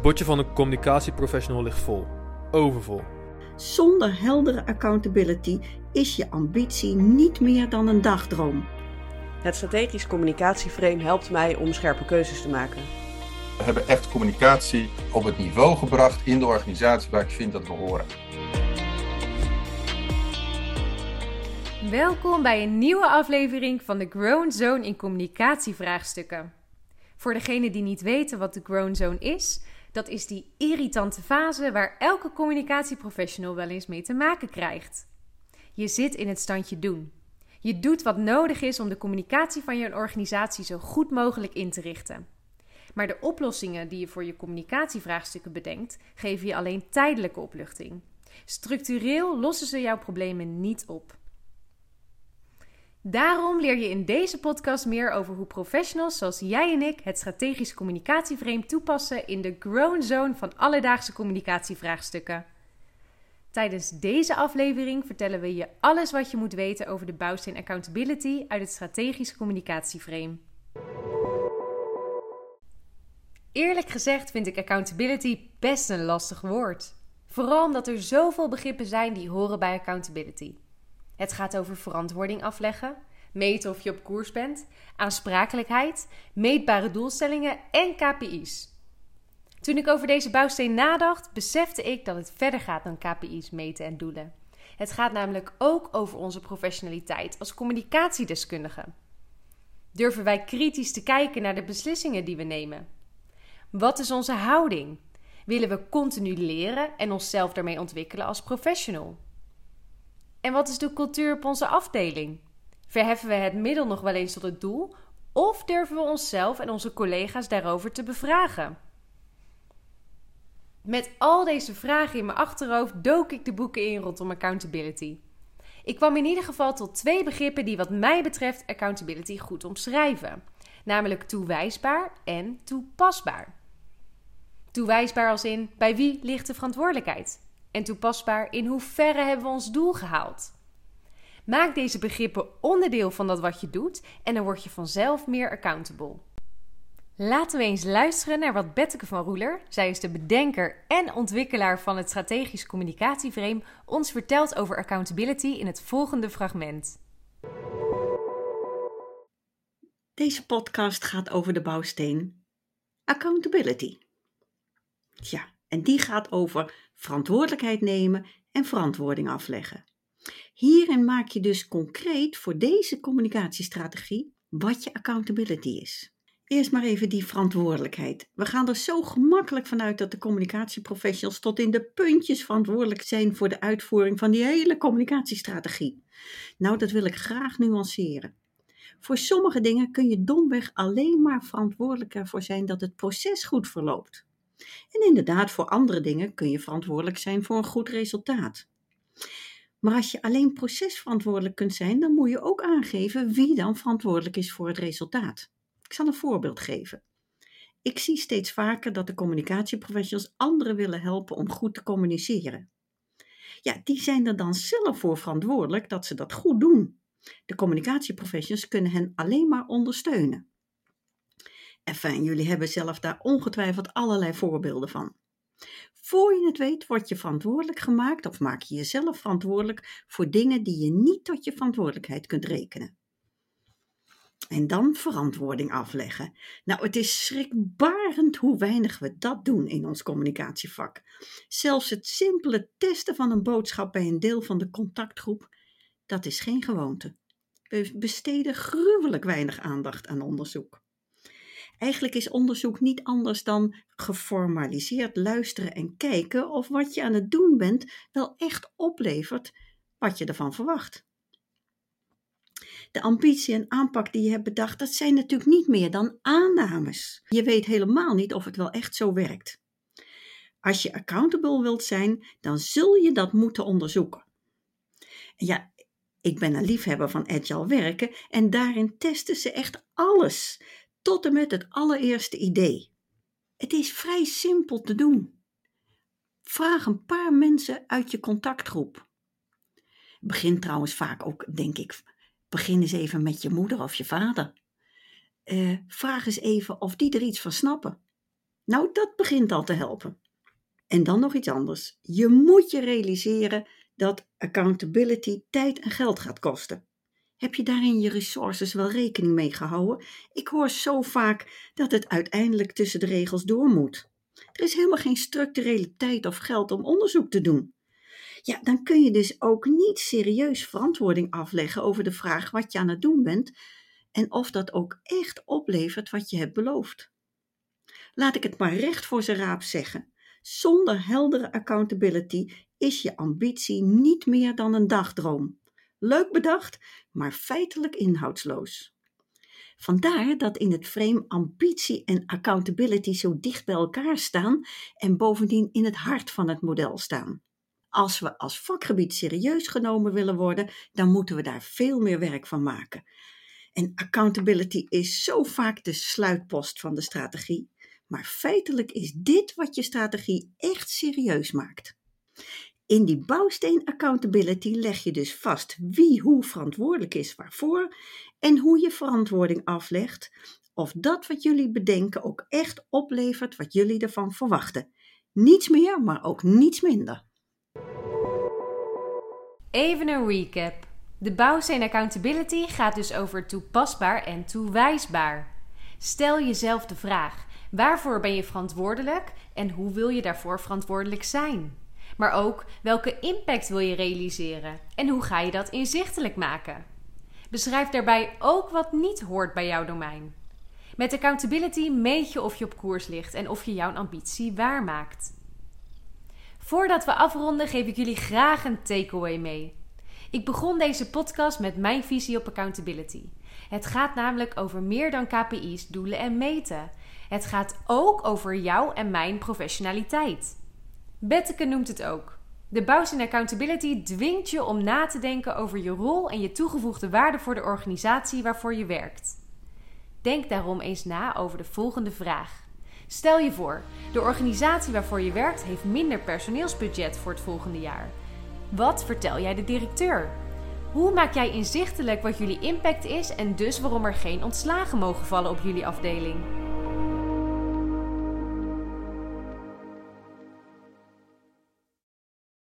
Het bordje van een communicatieprofessional ligt vol. Overvol. Zonder heldere accountability is je ambitie niet meer dan een dagdroom. Het strategisch communicatieframe helpt mij om scherpe keuzes te maken. We hebben echt communicatie op het niveau gebracht in de organisatie waar ik vind dat we horen. Welkom bij een nieuwe aflevering van de Grown Zone in communicatievraagstukken. Voor degenen die niet weten wat de Grown Zone is, dat is die irritante fase waar elke communicatieprofessional wel eens mee te maken krijgt. Je zit in het standje doen. Je doet wat nodig is om de communicatie van je organisatie zo goed mogelijk in te richten. Maar de oplossingen die je voor je communicatievraagstukken bedenkt, geven je alleen tijdelijke opluchting. Structureel lossen ze jouw problemen niet op. Daarom leer je in deze podcast meer over hoe professionals zoals jij en ik het strategisch communicatieframe toepassen in de grown zone van alledaagse communicatievraagstukken. Tijdens deze aflevering vertellen we je alles wat je moet weten over de bouwsteen accountability uit het strategisch communicatieframe. Eerlijk gezegd vind ik accountability best een lastig woord. Vooral omdat er zoveel begrippen zijn die horen bij accountability. Het gaat over verantwoording afleggen, meten of je op koers bent, aansprakelijkheid, meetbare doelstellingen en KPI's. Toen ik over deze bouwsteen nadacht, besefte ik dat het verder gaat dan KPI's meten en doelen. Het gaat namelijk ook over onze professionaliteit als communicatiedeskundige. Durven wij kritisch te kijken naar de beslissingen die we nemen? Wat is onze houding? Willen we continu leren en onszelf daarmee ontwikkelen als professional? En wat is de cultuur op onze afdeling? Verheffen we het middel nog wel eens tot het doel? Of durven we onszelf en onze collega's daarover te bevragen? Met al deze vragen in mijn achterhoofd dook ik de boeken in rondom accountability. Ik kwam in ieder geval tot twee begrippen die wat mij betreft accountability goed omschrijven. Namelijk toewijsbaar en toepasbaar. Toewijsbaar als in bij wie ligt de verantwoordelijkheid? En toepasbaar in hoeverre hebben we ons doel gehaald? Maak deze begrippen onderdeel van dat wat je doet en dan word je vanzelf meer accountable. Laten we eens luisteren naar wat Betteke van Roeler, zij is de bedenker en ontwikkelaar van het strategisch communicatieframe, ons vertelt over accountability in het volgende fragment. Deze podcast gaat over de bouwsteen accountability. Ja, en die gaat over verantwoordelijkheid nemen en verantwoording afleggen. Hierin maak je dus concreet voor deze communicatiestrategie wat je accountability is. Eerst maar even die verantwoordelijkheid. We gaan er zo gemakkelijk vanuit dat de communicatieprofessionals tot in de puntjes verantwoordelijk zijn voor de uitvoering van die hele communicatiestrategie. Nou, dat wil ik graag nuanceren. Voor sommige dingen kun je domweg alleen maar verantwoordelijk ervoor zijn dat het proces goed verloopt. En inderdaad, voor andere dingen kun je verantwoordelijk zijn voor een goed resultaat. Maar als je alleen procesverantwoordelijk kunt zijn, dan moet je ook aangeven wie dan verantwoordelijk is voor het resultaat. Ik zal een voorbeeld geven. Ik zie steeds vaker dat de communicatieprofessionals anderen willen helpen om goed te communiceren. Ja, die zijn er dan zelf voor verantwoordelijk dat ze dat goed doen. De communicatieprofessionals kunnen hen alleen maar ondersteunen. En jullie hebben zelf daar ongetwijfeld allerlei voorbeelden van. Voor je het weet, word je verantwoordelijk gemaakt of maak je jezelf verantwoordelijk voor dingen die je niet tot je verantwoordelijkheid kunt rekenen. En dan verantwoording afleggen. Nou, het is schrikbarend hoe weinig we dat doen in ons communicatievak. Zelfs het simpele testen van een boodschap bij een deel van de contactgroep, dat is geen gewoonte. We besteden gruwelijk weinig aandacht aan onderzoek. Eigenlijk is onderzoek niet anders dan geformaliseerd luisteren en kijken of wat je aan het doen bent wel echt oplevert wat je ervan verwacht. De ambitie en aanpak die je hebt bedacht, dat zijn natuurlijk niet meer dan aannames. Je weet helemaal niet of het wel echt zo werkt. Als je accountable wilt zijn, dan zul je dat moeten onderzoeken. Ja, ik ben een liefhebber van agile werken en daarin testen ze echt alles tot en met het allereerste idee. Het is vrij simpel te doen. Vraag een paar mensen uit je contactgroep. Begin trouwens vaak ook, denk ik, begin eens even met je moeder of je vader. Uh, vraag eens even of die er iets van snappen. Nou, dat begint al te helpen. En dan nog iets anders. Je moet je realiseren dat accountability tijd en geld gaat kosten. Heb je daar in je resources wel rekening mee gehouden? Ik hoor zo vaak dat het uiteindelijk tussen de regels door moet. Er is helemaal geen structurele tijd of geld om onderzoek te doen. Ja, dan kun je dus ook niet serieus verantwoording afleggen over de vraag wat je aan het doen bent en of dat ook echt oplevert wat je hebt beloofd. Laat ik het maar recht voor zijn raap zeggen. Zonder heldere accountability is je ambitie niet meer dan een dagdroom. Leuk bedacht, maar feitelijk inhoudsloos. Vandaar dat in het frame ambitie en accountability zo dicht bij elkaar staan en bovendien in het hart van het model staan. Als we als vakgebied serieus genomen willen worden, dan moeten we daar veel meer werk van maken. En accountability is zo vaak de sluitpost van de strategie, maar feitelijk is dit wat je strategie echt serieus maakt. In die bouwsteen accountability leg je dus vast wie hoe verantwoordelijk is waarvoor en hoe je verantwoording aflegt of dat wat jullie bedenken ook echt oplevert wat jullie ervan verwachten. Niets meer, maar ook niets minder. Even een recap. De bouwsteen accountability gaat dus over toepasbaar en toewijsbaar. Stel jezelf de vraag: waarvoor ben je verantwoordelijk en hoe wil je daarvoor verantwoordelijk zijn? Maar ook welke impact wil je realiseren en hoe ga je dat inzichtelijk maken? Beschrijf daarbij ook wat niet hoort bij jouw domein. Met accountability meet je of je op koers ligt en of je jouw ambitie waarmaakt. Voordat we afronden, geef ik jullie graag een takeaway mee. Ik begon deze podcast met mijn visie op accountability. Het gaat namelijk over meer dan KPI's, doelen en meten. Het gaat ook over jou en mijn professionaliteit. Betteke noemt het ook. De Bouws in Accountability dwingt je om na te denken over je rol en je toegevoegde waarde voor de organisatie waarvoor je werkt. Denk daarom eens na over de volgende vraag. Stel je voor, de organisatie waarvoor je werkt heeft minder personeelsbudget voor het volgende jaar. Wat vertel jij de directeur? Hoe maak jij inzichtelijk wat jullie impact is en dus waarom er geen ontslagen mogen vallen op jullie afdeling?